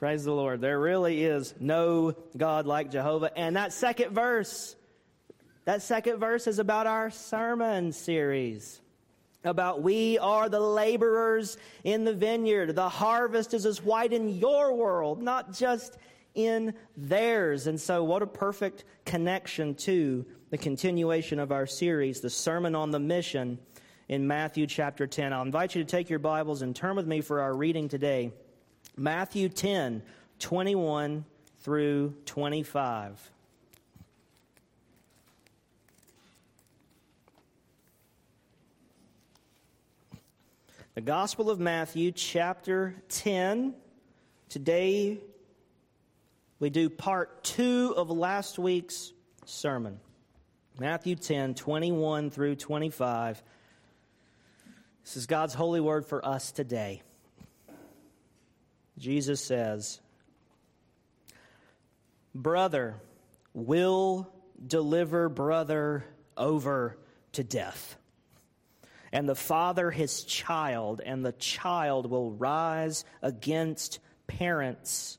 Praise the Lord. There really is no God like Jehovah. And that second verse, that second verse is about our sermon series. About we are the laborers in the vineyard. The harvest is as white in your world, not just in theirs. And so, what a perfect connection to the continuation of our series, the Sermon on the Mission in Matthew chapter 10. I'll invite you to take your Bibles and turn with me for our reading today. Matthew 10, 21 through 25. The Gospel of Matthew, chapter 10. Today, we do part two of last week's sermon. Matthew 10, 21 through 25. This is God's holy word for us today. Jesus says, Brother will deliver brother over to death, and the father his child, and the child will rise against parents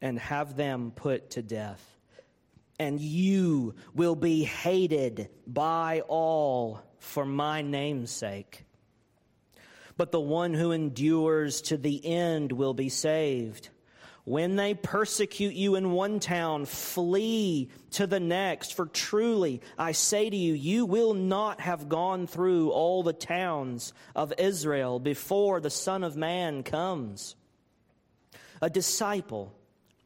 and have them put to death. And you will be hated by all for my name's sake. But the one who endures to the end will be saved. When they persecute you in one town, flee to the next. For truly, I say to you, you will not have gone through all the towns of Israel before the Son of Man comes. A disciple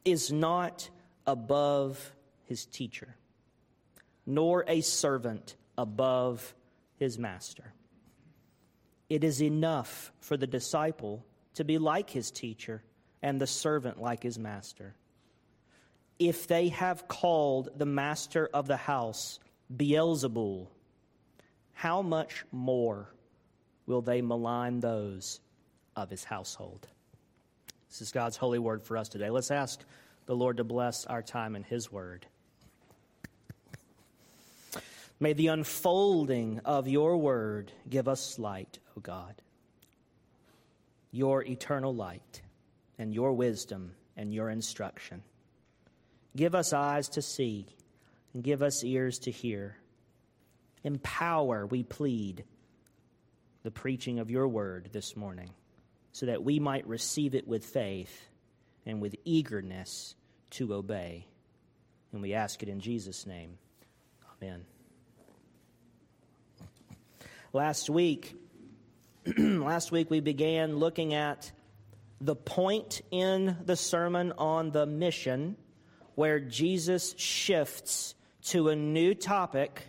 is not above his teacher, nor a servant above his master. It is enough for the disciple to be like his teacher and the servant like his master. If they have called the master of the house Beelzebul, how much more will they malign those of his household? This is God's holy word for us today. Let's ask the Lord to bless our time in his word. May the unfolding of your word give us light, O God. Your eternal light and your wisdom and your instruction. Give us eyes to see and give us ears to hear. Empower, we plead, the preaching of your word this morning so that we might receive it with faith and with eagerness to obey. And we ask it in Jesus' name. Amen. Last week, last week we began looking at the point in the sermon on the mission where Jesus shifts to a new topic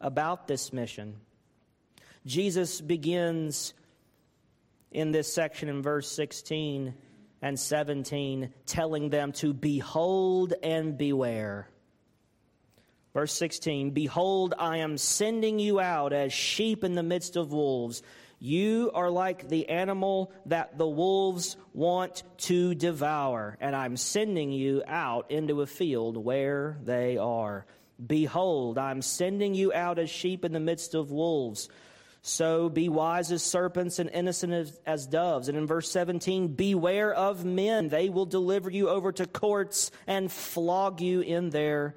about this mission. Jesus begins in this section in verse 16 and 17, telling them to behold and beware. Verse 16 Behold, I am sending you out as sheep in the midst of wolves. You are like the animal that the wolves want to devour, and I'm sending you out into a field where they are. Behold, I'm sending you out as sheep in the midst of wolves. So be wise as serpents and innocent as, as, doves. And in verse 17, beware of men. They will deliver you over to courts and flog you in their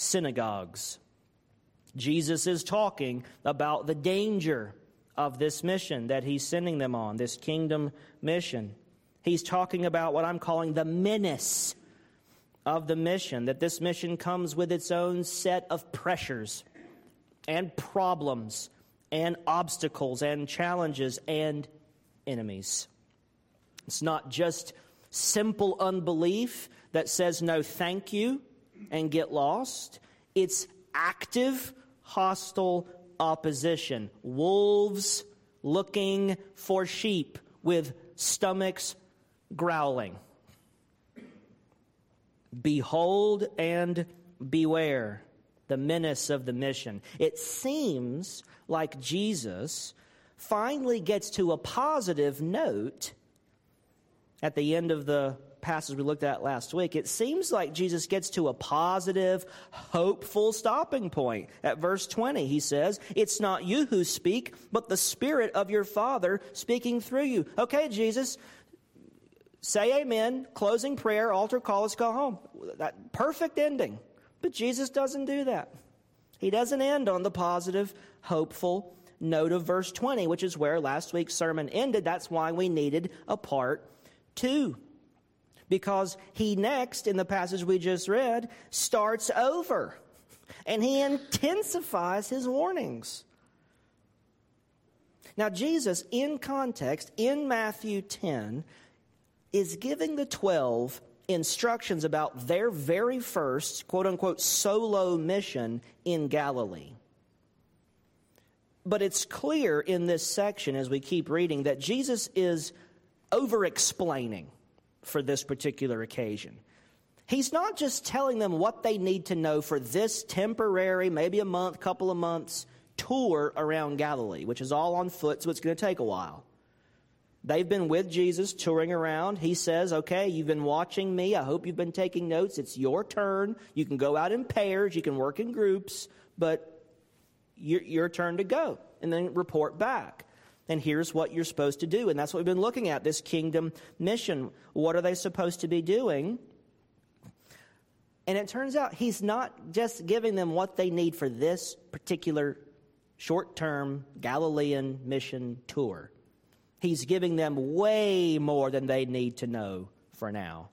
synagogues. Jesus is talking about the danger of this mission that he's sending them on, this kingdom mission. He's talking about what I'm calling the menace of the mission, that this mission comes with its own set of pressures and problems and obstacles and challenges and enemies. It's not just simple unbelief that says no thank you and get lost. It's active, hostile opposition. Wolves looking for sheep with stomachs growling. Behold and beware the menace of the mission. It seems like Jesus finally gets to a positive note at the end of the passage we looked at last week, it seems like Jesus gets to a positive, hopeful stopping point. At verse 20, he says, It's not you who speak, but the Spirit of your Father speaking through you. Okay, Jesus, say amen, closing prayer, altar call, let's go home. That perfect ending. But Jesus doesn't do that. He doesn't end on the positive, hopeful note of verse 20, which is where last week's sermon ended. That's why we needed a part two. Because he next, in the passage we just read, starts over and he intensifies his warnings. Now, Jesus, in context, in Matthew 10, is giving the 12 instructions about their very first, quote unquote, solo mission in Galilee. But it's clear in this section as we keep reading that Jesus is over explaining for this particular occasion. He's not just telling them what they need to know for this temporary, maybe a month, couple of months tour around Galilee, which is all on foot, so it's going to take a while. They've been with Jesus touring around. He says, Okay, you've been watching me. I hope you've been taking notes. It's your turn. You can go out in pairs, you can work in groups, but your, your turn to go and then report back. And here's what you're supposed to do. And that's what we've been looking at this kingdom mission. What are they supposed to be doing? And it turns out he's not just giving them what they need for this particular short term Galilean mission tour. He's giving them way more than they need to know for now.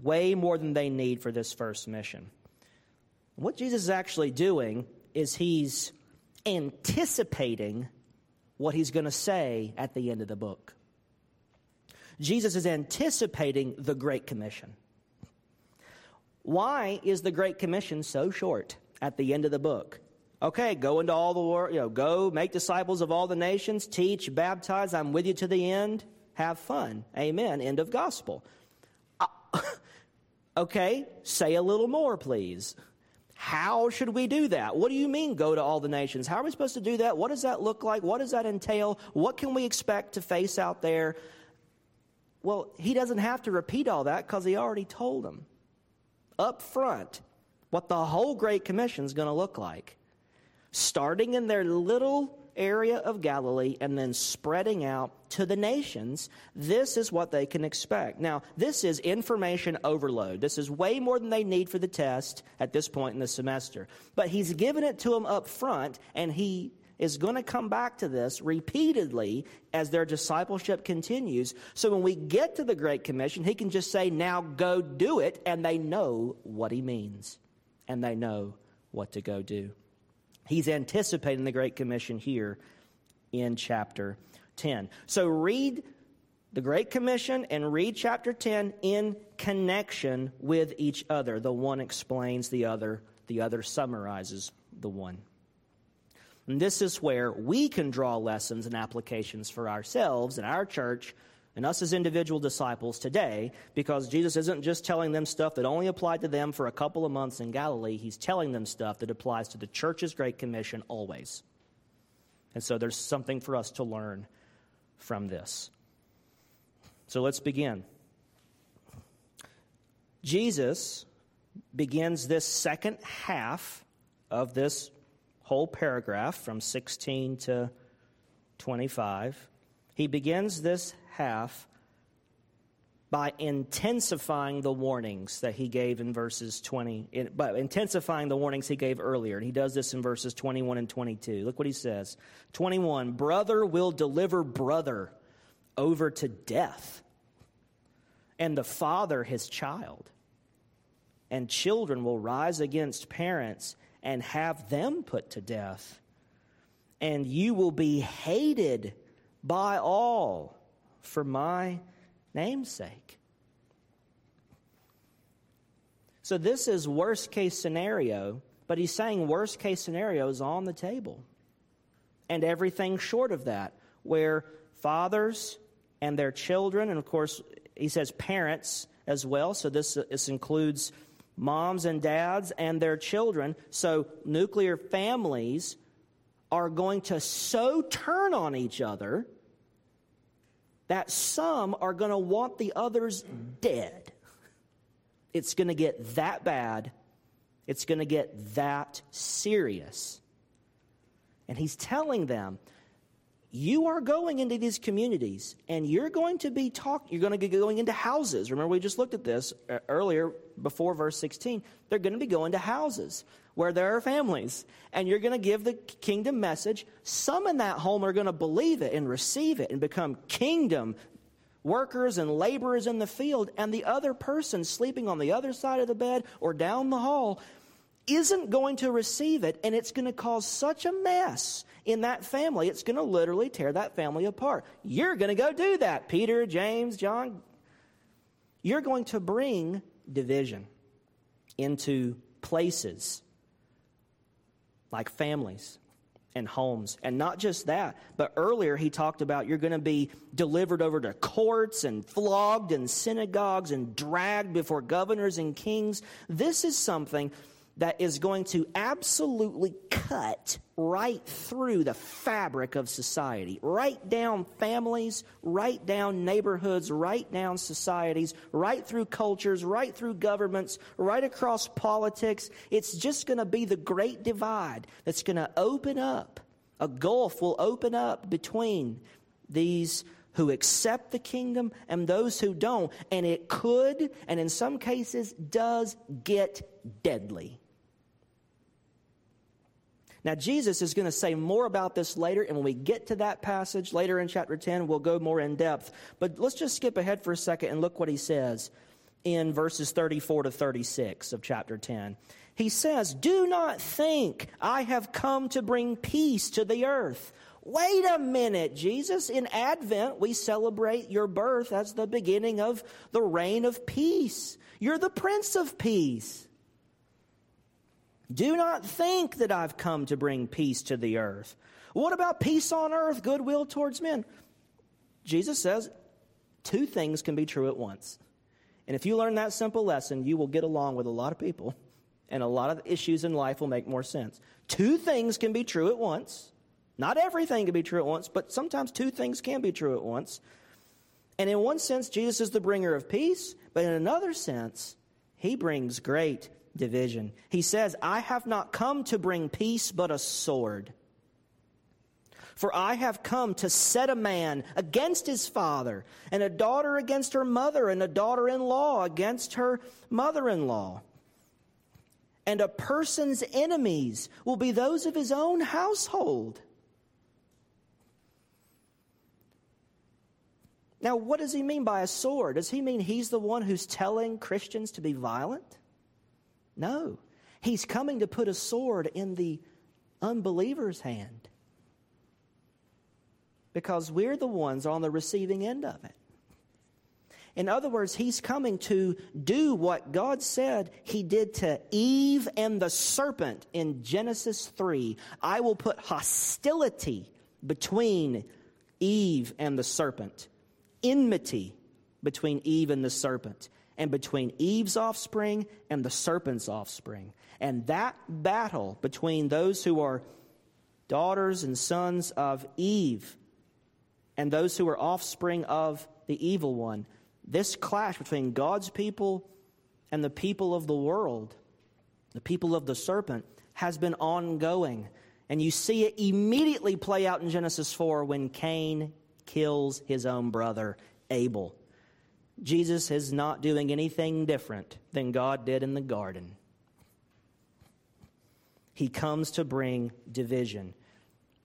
Way more than they need for this first mission. What Jesus is actually doing is he's anticipating what he's going to say at the end of the book. Jesus is anticipating the Great Commission. Why is the Great Commission so short at the end of the book? Okay, go into all the world, you know, go make disciples of all the nations, teach, baptize, I'm with you to the end, have fun. Amen. End of gospel. Uh, okay, say a little more, please. How should we do that? What do you mean, go to all the nations? How are we supposed to do that? What does that look like? What does that entail? What can we expect to face out there? Well, he doesn't have to repeat all that because he already told them up front what the whole Great Commission is going to look like. Starting in their little area of Galilee and then spreading out to the nations, this is what they can expect. Now, this is information overload. This is way more than they need for the test at this point in the semester. But he's given it to them up front, and he is going to come back to this repeatedly as their discipleship continues. So when we get to the Great Commission, he can just say, Now go do it, and they know what he means, and they know what to go do. He's anticipating the Great Commission here in chapter 10. So read the Great Commission and read chapter 10 in connection with each other. The one explains the other, the other summarizes the one. And this is where we can draw lessons and applications for ourselves and our church and us as individual disciples today because Jesus isn't just telling them stuff that only applied to them for a couple of months in Galilee. He's telling them stuff that applies to the church's Great Commission always. And so there's something for us to learn from this. So let's begin. Jesus begins this second half of this whole paragraph from 16 to 25. He begins this half by intensifying the warnings that he gave in verses 20, in, but intensifying the warnings he gave earlier. And he does this in verses 21 and 22. Look what he says 21 Brother will deliver brother over to death, and the father his child. And children will rise against parents and have them put to death. And you will be hated by all for my name's sake. So, this is worst case scenario, but he's saying worst case scenario is on the table. And everything short of that, where fathers and their children, and of course, he says parents as well, so this, this includes moms and dads and their children. So, nuclear families are going to so turn on each other that some are going to want the others dead. It's going to get that bad. It's going to get that serious. And he's telling them, you are going into these communities and you're going to be talk you're going to be going into houses. Remember we just looked at this uh, earlier before verse 16 they're going to be going to houses where there are families and you're going to give the kingdom message. Some in that home are going to believe it and receive it and become kingdom workers and laborers in the field. And the other person sleeping on the other side of the bed or down the hall isn't going to receive it, and it's going to cause such a mess in that family, it's going to literally tear that family apart. You're going to go do that, Peter, James, John. You're going to bring division into places like families and homes. And not just that, but earlier he talked about you're going to be delivered over to courts and flogged in synagogues and dragged before governors and kings. This is something that is going to absolutely cut right through the fabric of society, right down families, right down neighborhoods, right down societies, right through cultures, right through governments, right across politics. It's just going to be the great divide that's going to open up. A gulf will open up between these who accept the kingdom and those who don't. And it could, and in some cases does, get deadly. Now, Jesus is going to say more about this later, and when we get to that passage later in chapter 10, we'll go more in depth. But let's just skip ahead for a second and look what he says in verses 34 to 36 of chapter 10. He says, Do not think I have come to bring peace to the earth. Wait a minute, Jesus. In Advent, we celebrate your birth as the beginning of the reign of peace. You're the Prince of Peace. Do not think that I've come to bring peace to the earth. What about peace on earth, goodwill towards men? Jesus says two things can be true at once. And if you learn that simple lesson, you will get along with a lot of people, and a lot of issues in life will make more sense. Two things can be true at once. Not everything can be true at once, but sometimes two things can be true at once. And in one sense, Jesus is the bringer of peace, but in another sense, he brings great division. He says, I have not come to bring peace, but a sword. For I have come to set a man against his father, and a daughter against her mother, and a daughter in law against her mother in law. And a person's enemies will be those of his own household. Now, what does he mean by a sword? Does he mean he's the one who's telling Christians to be violent? No. He's coming to put a sword in the unbeliever's hand because we're the ones on the receiving end of it. In other words, he's coming to do what God said he did to Eve and the serpent in Genesis 3. I will put hostility between Eve and the serpent, enmity between Eve and the serpent and between Eve's offspring and the serpent's offspring. And that battle between those who are daughters and sons of Eve and those who are offspring of the evil one, this clash between God's people and the people of the world, the people of the serpent, has been ongoing. And you see it immediately play out in Genesis 4 when Cain kills his own brother, Abel. Jesus is not doing anything different than God did in the garden. He comes to bring division.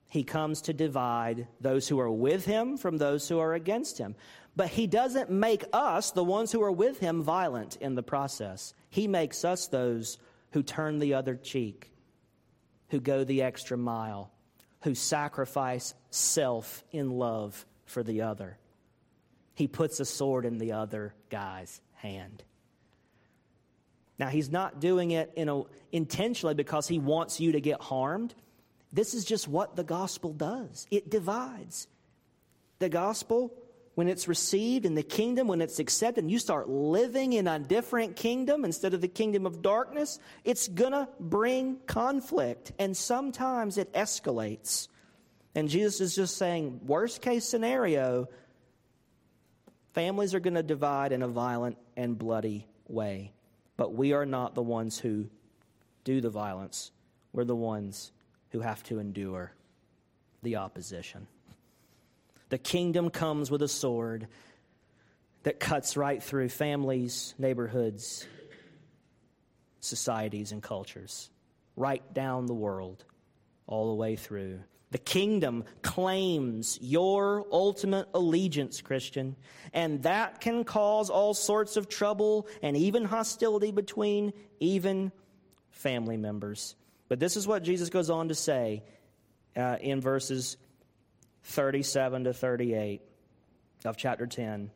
He comes to divide those who are with him from those who are against him. But he doesn't make us, the ones who are with him, violent in the process. He makes us those who turn the other cheek, who go the extra mile, who sacrifice self in love for the other he puts a sword in the other guy's hand. Now, he's not doing it in a, intentionally because he wants you to get harmed. This is just what the gospel does it divides. The gospel, when it's received in the kingdom, when it's accepted, and you start living in a different kingdom instead of the kingdom of darkness, it's going to bring conflict. And sometimes it escalates. And Jesus is just saying, worst case scenario, Families are going to divide in a violent and bloody way, but we are not the ones who do the violence. We're the ones who have to endure the opposition. The kingdom comes with a sword that cuts right through families, neighborhoods, societies, and cultures, right down the world, all the way through. The kingdom claims your ultimate allegiance, Christian, and that can cause all sorts of trouble and even hostility between even family members. But this is what Jesus goes on to say uh, in verses 37 to 38 of chapter 10.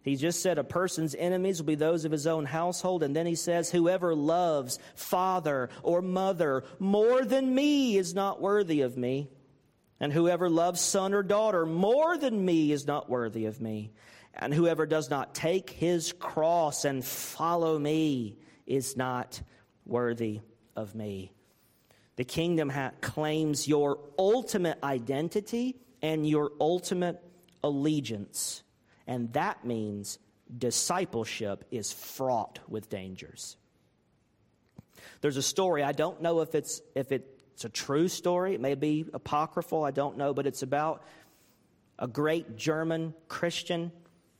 He just said a person's enemies will be those of his own household. And then he says, Whoever loves father or mother more than me is not worthy of me. And whoever loves son or daughter more than me is not worthy of me. And whoever does not take his cross and follow me is not worthy of me. The kingdom ha- claims your ultimate identity and your ultimate allegiance. And that means discipleship is fraught with dangers. There's a story, I don't know if it's, if it's a true story, it may be apocryphal, I don't know, but it's about a great German Christian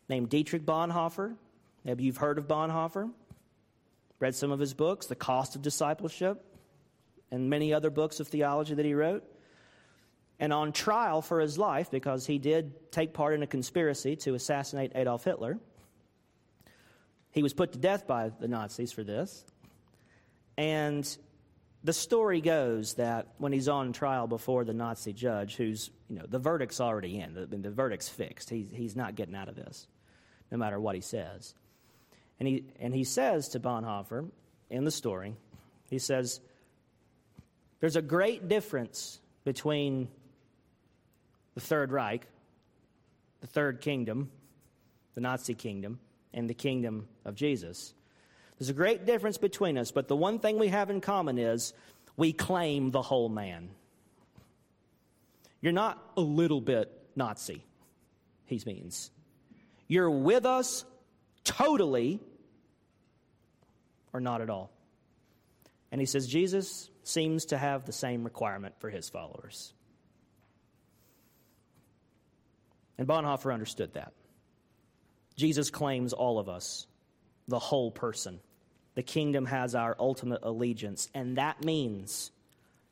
named Dietrich Bonhoeffer. Maybe you've heard of Bonhoeffer, read some of his books, The Cost of Discipleship, and many other books of theology that he wrote and on trial for his life because he did take part in a conspiracy to assassinate Adolf Hitler. He was put to death by the Nazis for this. And the story goes that when he's on trial before the Nazi judge, who's, you know, the verdict's already in, the, the verdict's fixed. He, he's not getting out of this, no matter what he says. And he, and he says to Bonhoeffer in the story, he says, There's a great difference between the Third Reich, the Third Kingdom, the Nazi kingdom, and the kingdom of Jesus. There's a great difference between us, but the one thing we have in common is we claim the whole man. You're not a little bit Nazi, he means. You're with us totally or not at all. And he says Jesus seems to have the same requirement for his followers. And Bonhoeffer understood that. Jesus claims all of us, the whole person. The kingdom has our ultimate allegiance, and that means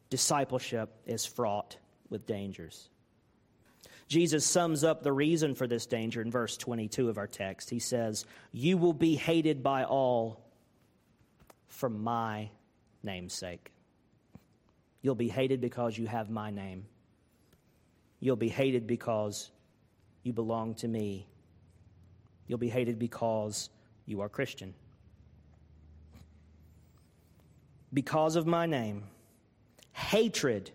discipleship is fraught with dangers. Jesus sums up the reason for this danger in verse 22 of our text. He says, You will be hated by all for my name's sake. You'll be hated because you have my name. You'll be hated because you belong to me. You'll be hated because you are Christian. Because of my name, hatred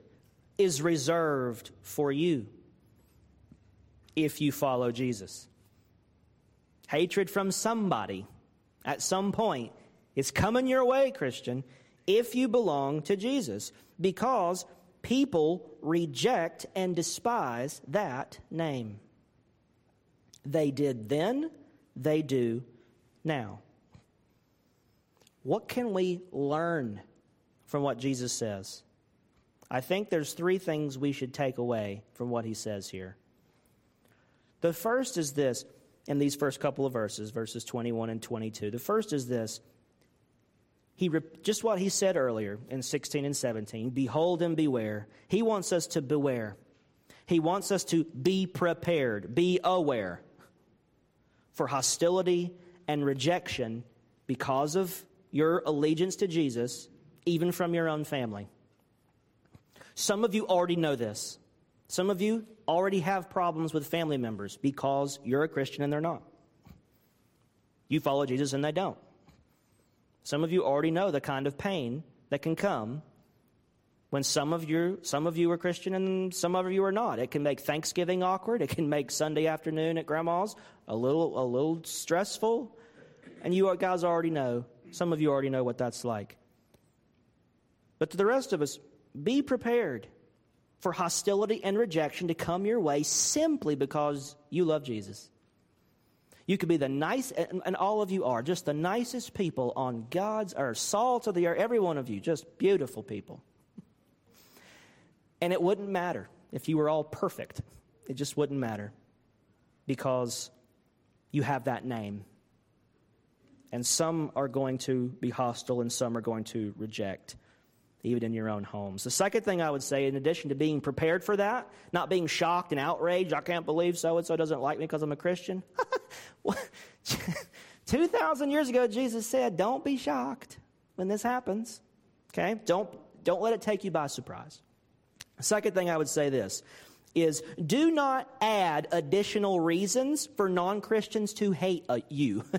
is reserved for you if you follow Jesus. Hatred from somebody at some point is coming your way, Christian, if you belong to Jesus, because people reject and despise that name. They did then, they do now. What can we learn from what Jesus says? I think there's three things we should take away from what he says here. The first is this in these first couple of verses, verses 21 and 22. The first is this. He, just what he said earlier in 16 and 17 Behold and beware. He wants us to beware. He wants us to be prepared, be aware for hostility and rejection because of your allegiance to Jesus, even from your own family. Some of you already know this. Some of you already have problems with family members because you're a Christian and they're not. You follow Jesus and they don't. Some of you already know the kind of pain that can come when some of you some of you are Christian and some of you are not. It can make Thanksgiving awkward. It can make Sunday afternoon at grandma's a little a little stressful. And you guys already know. Some of you already know what that's like. But to the rest of us, be prepared for hostility and rejection to come your way simply because you love Jesus. You could be the nice, and all of you are just the nicest people on God's earth, salt of the earth, every one of you, just beautiful people. And it wouldn't matter if you were all perfect, it just wouldn't matter. because you have that name. And some are going to be hostile and some are going to reject, even in your own homes. The second thing I would say, in addition to being prepared for that, not being shocked and outraged, I can't believe so and so doesn't like me because I'm a Christian. 2,000 years ago, Jesus said, Don't be shocked when this happens. Okay? Don't, don't let it take you by surprise. Second thing I would say this is do not add additional reasons for non Christians to hate uh, you.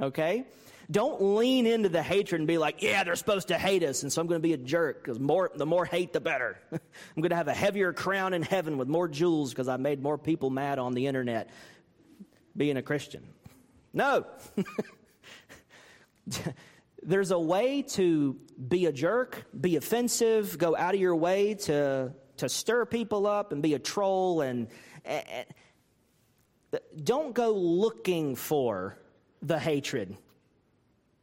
okay? Don't lean into the hatred and be like, yeah, they're supposed to hate us, and so I'm going to be a jerk because more, the more hate, the better. I'm going to have a heavier crown in heaven with more jewels because I made more people mad on the internet being a Christian. No. There's a way to be a jerk, be offensive, go out of your way to to stir people up and be a troll and, and don't go looking for the hatred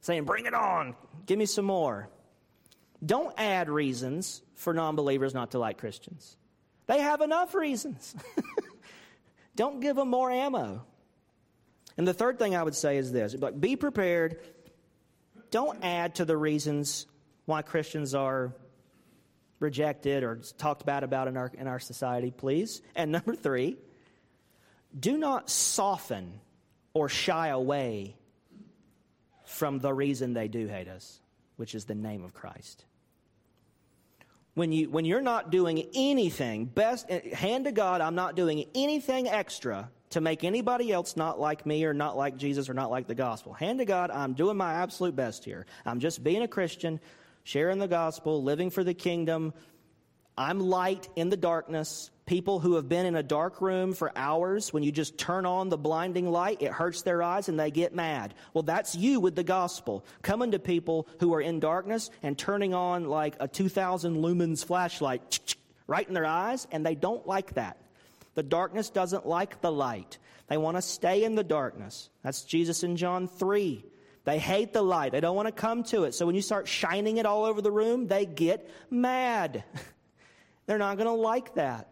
saying bring it on. Give me some more. Don't add reasons for non-believers not to like christians. They have enough reasons. Don't give them more ammo. And the third thing i would say is this like be prepared. Don't add to the reasons why christians are rejected or talked bad about in our, in our society, please. And number three, do not soften or shy away from the reason they do hate us, which is the name of Christ. When, you, when you're not doing anything, best, eh, hand to God, I'm not doing anything extra to make anybody else not like me or not like Jesus or not like the gospel. Hand to God, I'm doing my absolute best here. I'm just being a Christian, sharing the gospel, living for the kingdom. I'm light in the darkness. People who have been in a dark room for hours, when you just turn on the blinding light, it hurts their eyes and they get mad. Well, that's you with the gospel. Coming to people who are in darkness and turning on like a 2,000 lumens flashlight right in their eyes, and they don't like that. The darkness doesn't like the light. They want to stay in the darkness. That's Jesus in John 3. They hate the light. They don't want to come to it. So when you start shining it all over the room, they get mad. They're not going to like that.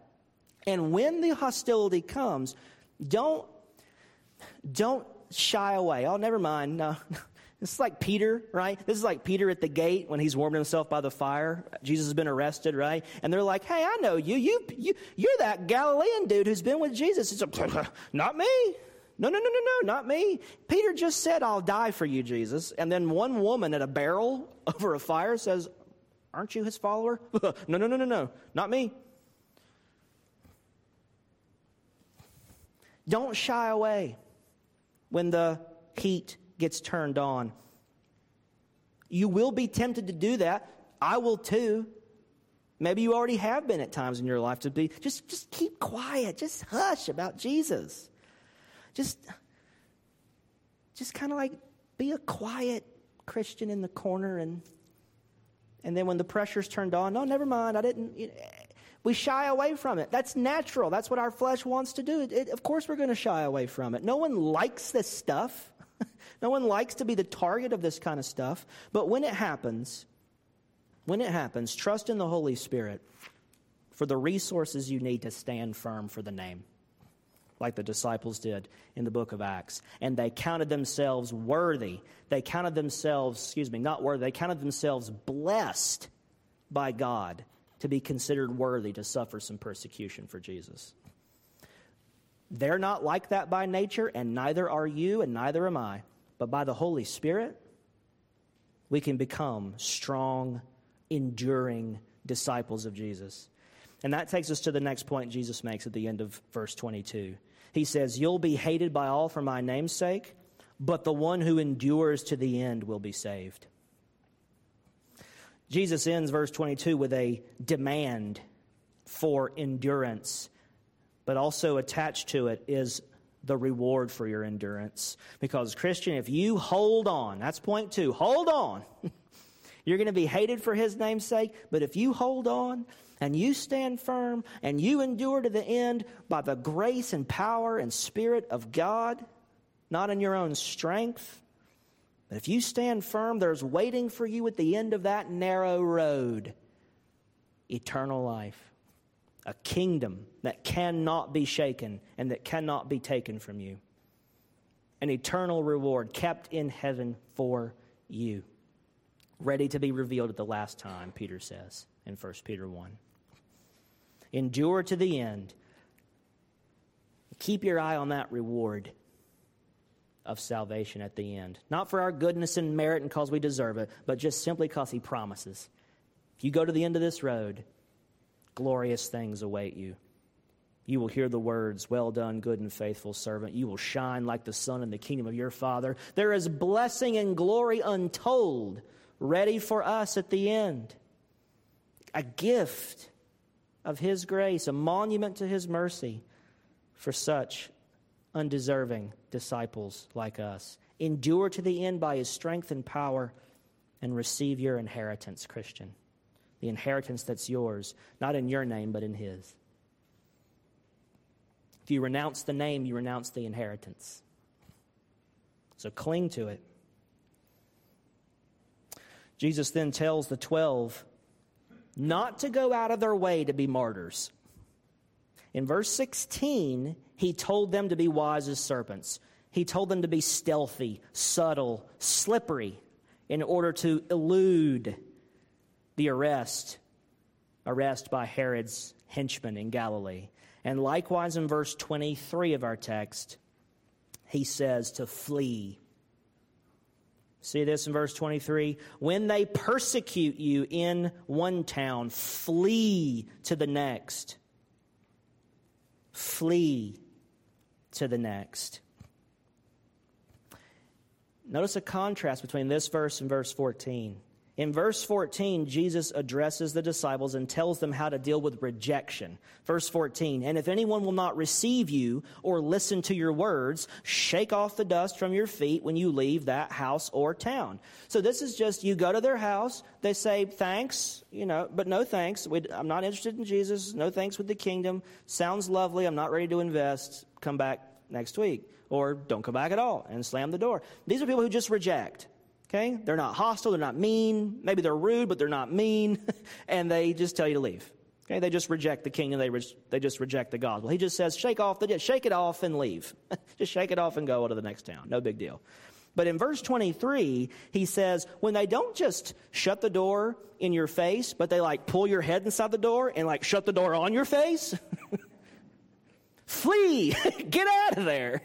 And when the hostility comes, don't don't shy away. Oh, never mind. No. This is like Peter, right? This is like Peter at the gate when he's warming himself by the fire. Jesus has been arrested, right? And they're like, "Hey, I know you. You, you you're that Galilean dude who's been with Jesus." It's a, not me. No, no, no, no, no, not me. Peter just said, I'll die for you, Jesus. And then one woman at a barrel over a fire says, Aren't you his follower? no, no, no, no, no, not me. Don't shy away when the heat gets turned on. You will be tempted to do that. I will too. Maybe you already have been at times in your life to be just just keep quiet, just hush about Jesus just just kind of like be a quiet Christian in the corner and and then when the pressure's turned on, no, never mind, I didn't. You know, we shy away from it. That's natural. That's what our flesh wants to do. It, it, of course, we're going to shy away from it. No one likes this stuff. no one likes to be the target of this kind of stuff. But when it happens, when it happens, trust in the Holy Spirit for the resources you need to stand firm for the name like the disciples did in the book of Acts. And they counted themselves worthy. They counted themselves, excuse me, not worthy, they counted themselves blessed by God to be considered worthy to suffer some persecution for Jesus. They're not like that by nature, and neither are you, and neither am I. But by the Holy Spirit, we can become strong, enduring disciples of Jesus. And that takes us to the next point Jesus makes at the end of verse 22. He says, You'll be hated by all for my name's sake, but the one who endures to the end will be saved. Jesus ends verse 22 with a demand for endurance, but also attached to it is the reward for your endurance. Because, Christian, if you hold on, that's point two, hold on. You're going to be hated for his name's sake, but if you hold on, and you stand firm and you endure to the end by the grace and power and spirit of God, not in your own strength. But if you stand firm, there's waiting for you at the end of that narrow road eternal life, a kingdom that cannot be shaken and that cannot be taken from you, an eternal reward kept in heaven for you, ready to be revealed at the last time, Peter says in 1 Peter 1. Endure to the end. Keep your eye on that reward of salvation at the end. Not for our goodness and merit and because we deserve it, but just simply because He promises. If you go to the end of this road, glorious things await you. You will hear the words, Well done, good and faithful servant. You will shine like the sun in the kingdom of your Father. There is blessing and glory untold ready for us at the end. A gift of His grace, a monument to His mercy for such undeserving disciples like us. Endure to the end by his strength and power and receive your inheritance, Christian. The inheritance that's yours, not in your name, but in his. If you renounce the name, you renounce the inheritance. So cling to it. Jesus then tells the 12 not to go out of their way to be martyrs. In verse 16, he told them to be wise as serpents. He told them to be stealthy, subtle, slippery in order to elude the arrest, arrest by Herod's henchmen in Galilee. And likewise in verse 23 of our text, he says to flee. See this in verse 23? When they persecute you in one town, flee to the next. Flee to the next. Notice a contrast between this verse and verse 14. In verse 14, Jesus addresses the disciples and tells them how to deal with rejection. Verse 14, and if anyone will not receive you or listen to your words, shake off the dust from your feet when you leave that house or town. So this is just you go to their house, they say thanks, you know, but no thanks. I'm not interested in Jesus. No thanks with the kingdom. Sounds lovely. I'm not ready to invest. Come back next week. Or don't come back at all and slam the door. These are people who just reject. Okay? They're not hostile, they're not mean. Maybe they're rude, but they're not mean. and they just tell you to leave. Okay? They just reject the kingdom, they, re- they just reject the gospel. He just says, shake off the shake it off and leave. just shake it off and go to the next town. No big deal. But in verse 23, he says, when they don't just shut the door in your face, but they like pull your head inside the door and like shut the door on your face, flee, get out of there.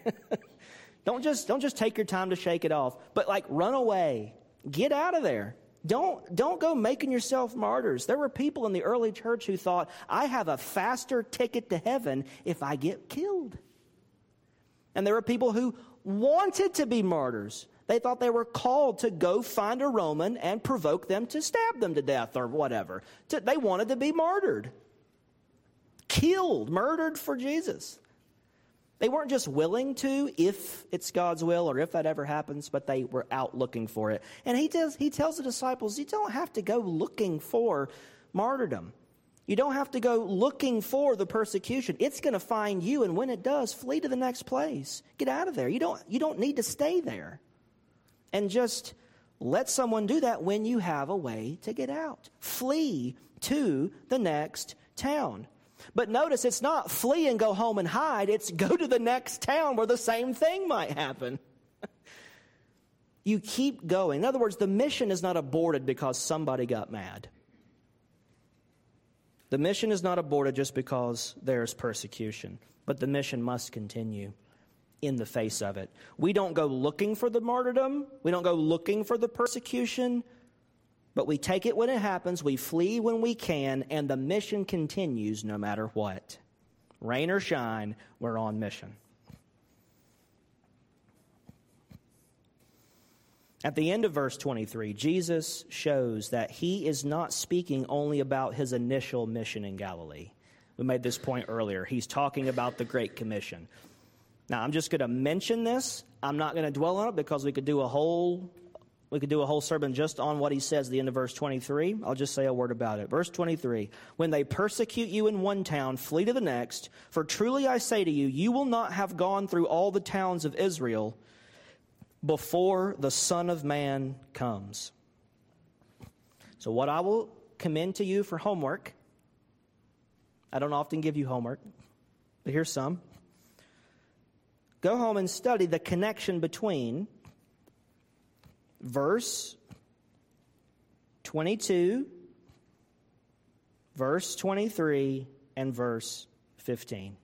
Don't just, don't just take your time to shake it off, but like run away. Get out of there. Don't, don't go making yourself martyrs. There were people in the early church who thought, I have a faster ticket to heaven if I get killed. And there were people who wanted to be martyrs. They thought they were called to go find a Roman and provoke them to stab them to death or whatever. They wanted to be martyred, killed, murdered for Jesus. They weren't just willing to if it's God's will or if that ever happens, but they were out looking for it. And he, does, he tells the disciples, you don't have to go looking for martyrdom. You don't have to go looking for the persecution. It's going to find you, and when it does, flee to the next place. Get out of there. You don't, you don't need to stay there. And just let someone do that when you have a way to get out. Flee to the next town. But notice it's not flee and go home and hide, it's go to the next town where the same thing might happen. you keep going. In other words, the mission is not aborted because somebody got mad. The mission is not aborted just because there's persecution, but the mission must continue in the face of it. We don't go looking for the martyrdom, we don't go looking for the persecution. But we take it when it happens, we flee when we can, and the mission continues no matter what. Rain or shine, we're on mission. At the end of verse 23, Jesus shows that he is not speaking only about his initial mission in Galilee. We made this point earlier. He's talking about the Great Commission. Now, I'm just going to mention this. I'm not going to dwell on it because we could do a whole we could do a whole sermon just on what he says at the end of verse 23. I'll just say a word about it. Verse 23 When they persecute you in one town, flee to the next. For truly I say to you, you will not have gone through all the towns of Israel before the Son of Man comes. So, what I will commend to you for homework I don't often give you homework, but here's some. Go home and study the connection between verse 22, verse 23, and verse 15.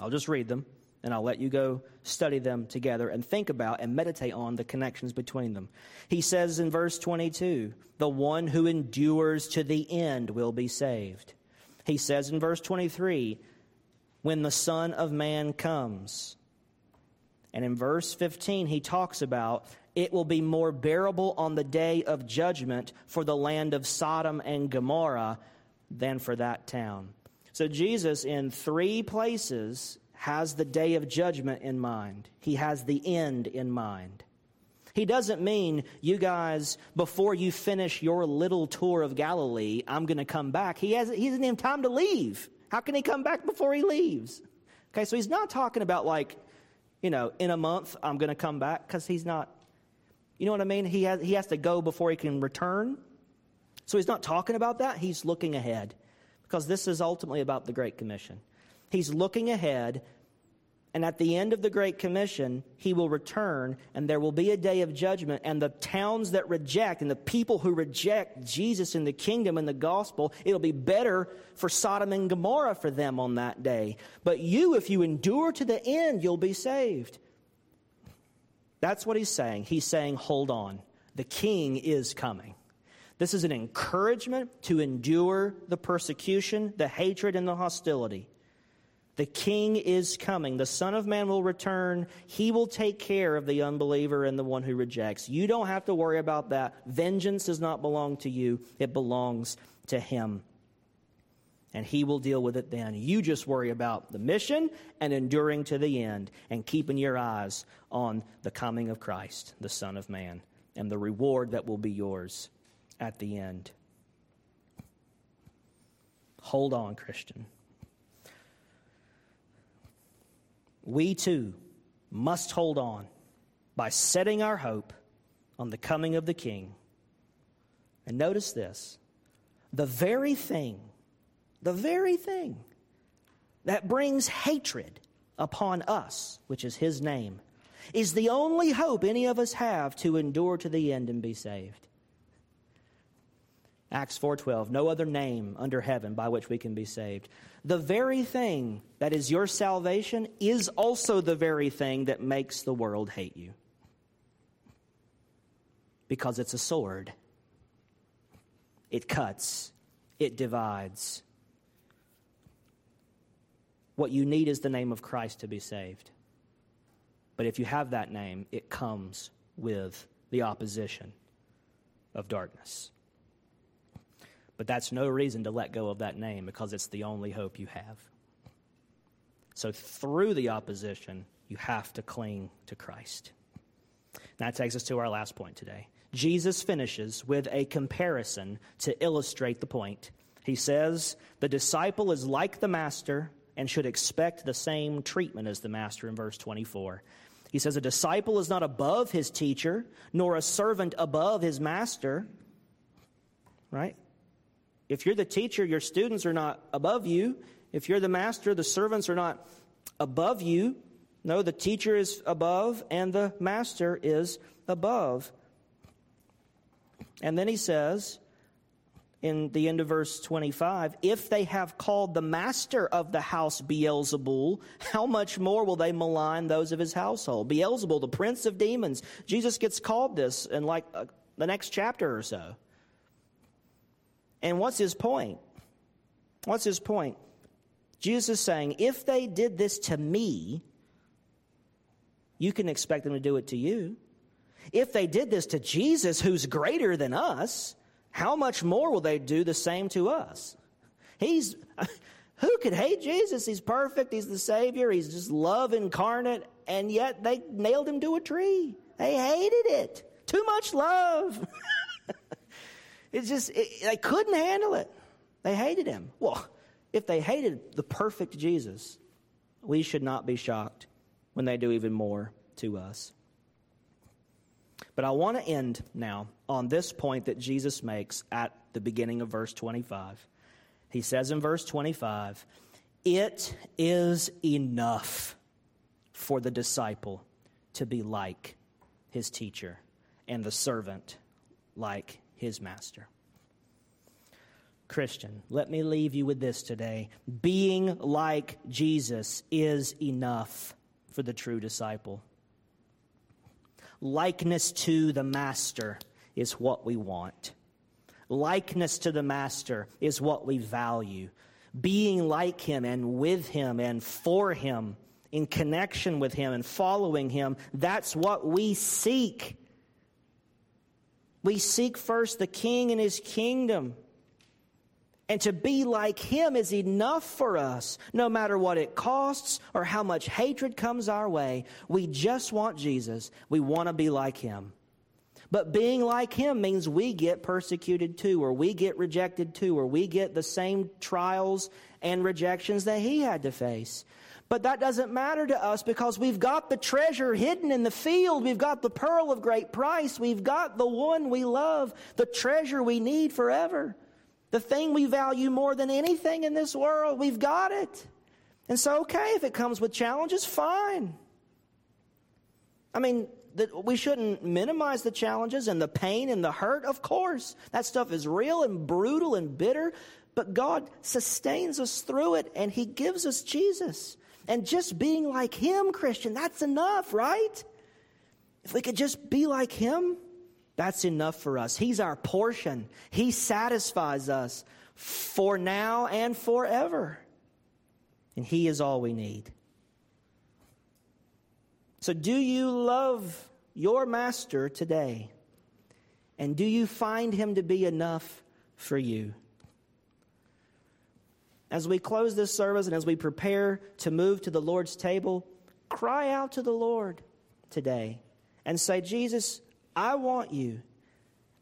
I'll just read them and I'll let you go study them together and think about and meditate on the connections between them. He says in verse 22, the one who endures to the end will be saved. He says in verse 23, when the Son of Man comes. And in verse 15, he talks about it will be more bearable on the day of judgment for the land of Sodom and Gomorrah than for that town. So, Jesus, in three places, has the day of judgment in mind, he has the end in mind. He doesn't mean, you guys, before you finish your little tour of Galilee, I'm going to come back. He, has, he doesn't even time to leave. How can he come back before he leaves? Okay, so he's not talking about like, you know, in a month I'm going to come back because he's not, you know what I mean? He has, he has to go before he can return. So he's not talking about that. He's looking ahead because this is ultimately about the Great Commission. He's looking ahead, and at the end of the Great Commission, he will return, and there will be a day of judgment. And the towns that reject, and the people who reject Jesus in the kingdom and the gospel, it'll be better for Sodom and Gomorrah for them on that day. But you, if you endure to the end, you'll be saved. That's what he's saying. He's saying, hold on. The king is coming. This is an encouragement to endure the persecution, the hatred, and the hostility. The king is coming. The Son of Man will return. He will take care of the unbeliever and the one who rejects. You don't have to worry about that. Vengeance does not belong to you, it belongs to him. And he will deal with it then. You just worry about the mission and enduring to the end and keeping your eyes on the coming of Christ, the Son of Man, and the reward that will be yours at the end. Hold on, Christian. we too must hold on by setting our hope on the coming of the King. And notice this the very thing, the very thing that brings hatred upon us, which is his name, is the only hope any of us have to endure to the end and be saved. Acts 4:12 no other name under heaven by which we can be saved. The very thing that is your salvation is also the very thing that makes the world hate you. Because it's a sword. It cuts, it divides. What you need is the name of Christ to be saved. But if you have that name, it comes with the opposition of darkness. But that's no reason to let go of that name because it's the only hope you have. So, through the opposition, you have to cling to Christ. That takes us to our last point today. Jesus finishes with a comparison to illustrate the point. He says, The disciple is like the master and should expect the same treatment as the master in verse 24. He says, A disciple is not above his teacher, nor a servant above his master. Right? If you're the teacher, your students are not above you. If you're the master, the servants are not above you. No, the teacher is above and the master is above. And then he says in the end of verse 25 if they have called the master of the house Beelzebul, how much more will they malign those of his household? Beelzebul, the prince of demons. Jesus gets called this in like uh, the next chapter or so. And what's his point? What's his point? Jesus is saying, if they did this to me, you can expect them to do it to you. If they did this to Jesus, who's greater than us, how much more will they do the same to us? He's, who could hate Jesus? He's perfect, he's the Savior, he's just love incarnate, and yet they nailed him to a tree. They hated it. Too much love. It's just, it, they couldn't handle it. They hated him. Well, if they hated the perfect Jesus, we should not be shocked when they do even more to us. But I want to end now on this point that Jesus makes at the beginning of verse 25. He says in verse 25, It is enough for the disciple to be like his teacher and the servant like his master. Christian, let me leave you with this today. Being like Jesus is enough for the true disciple. Likeness to the Master is what we want. Likeness to the Master is what we value. Being like Him and with Him and for Him, in connection with Him and following Him, that's what we seek. We seek first the King and His kingdom. And to be like him is enough for us, no matter what it costs or how much hatred comes our way. We just want Jesus. We want to be like him. But being like him means we get persecuted too, or we get rejected too, or we get the same trials and rejections that he had to face. But that doesn't matter to us because we've got the treasure hidden in the field. We've got the pearl of great price. We've got the one we love, the treasure we need forever. The thing we value more than anything in this world, we've got it. And so, okay, if it comes with challenges, fine. I mean, we shouldn't minimize the challenges and the pain and the hurt, of course. That stuff is real and brutal and bitter, but God sustains us through it and He gives us Jesus. And just being like Him, Christian, that's enough, right? If we could just be like Him, that's enough for us. He's our portion. He satisfies us for now and forever. And He is all we need. So, do you love your master today? And do you find him to be enough for you? As we close this service and as we prepare to move to the Lord's table, cry out to the Lord today and say, Jesus, I want you.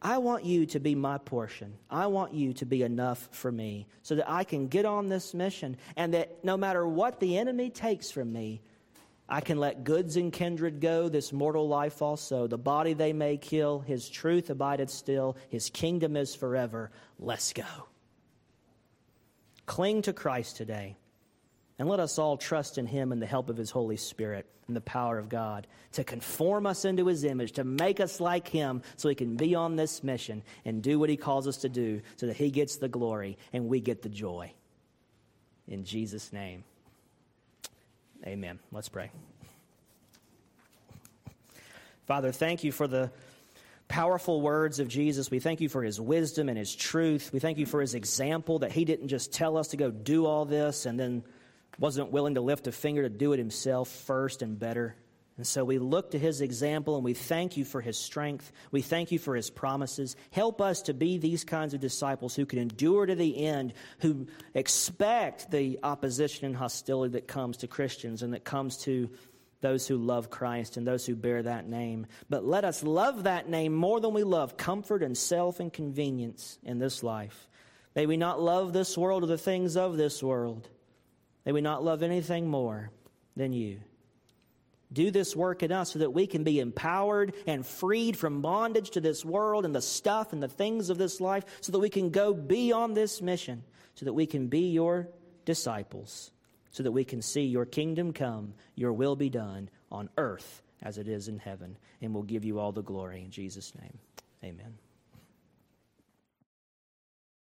I want you to be my portion. I want you to be enough for me so that I can get on this mission and that no matter what the enemy takes from me, I can let goods and kindred go, this mortal life also. The body they may kill, his truth abideth still, his kingdom is forever. Let's go. Cling to Christ today. And let us all trust in him and the help of his Holy Spirit and the power of God to conform us into his image, to make us like him so he can be on this mission and do what he calls us to do so that he gets the glory and we get the joy. In Jesus' name, amen. Let's pray. Father, thank you for the powerful words of Jesus. We thank you for his wisdom and his truth. We thank you for his example that he didn't just tell us to go do all this and then wasn't willing to lift a finger to do it himself first and better. And so we look to his example and we thank you for his strength. We thank you for his promises. Help us to be these kinds of disciples who can endure to the end, who expect the opposition and hostility that comes to Christians and that comes to those who love Christ and those who bear that name. But let us love that name more than we love comfort and self and convenience in this life. May we not love this world or the things of this world. May we not love anything more than you. Do this work in us so that we can be empowered and freed from bondage to this world and the stuff and the things of this life, so that we can go beyond this mission, so that we can be your disciples, so that we can see your kingdom come, your will be done on earth as it is in heaven. And we'll give you all the glory in Jesus' name. Amen.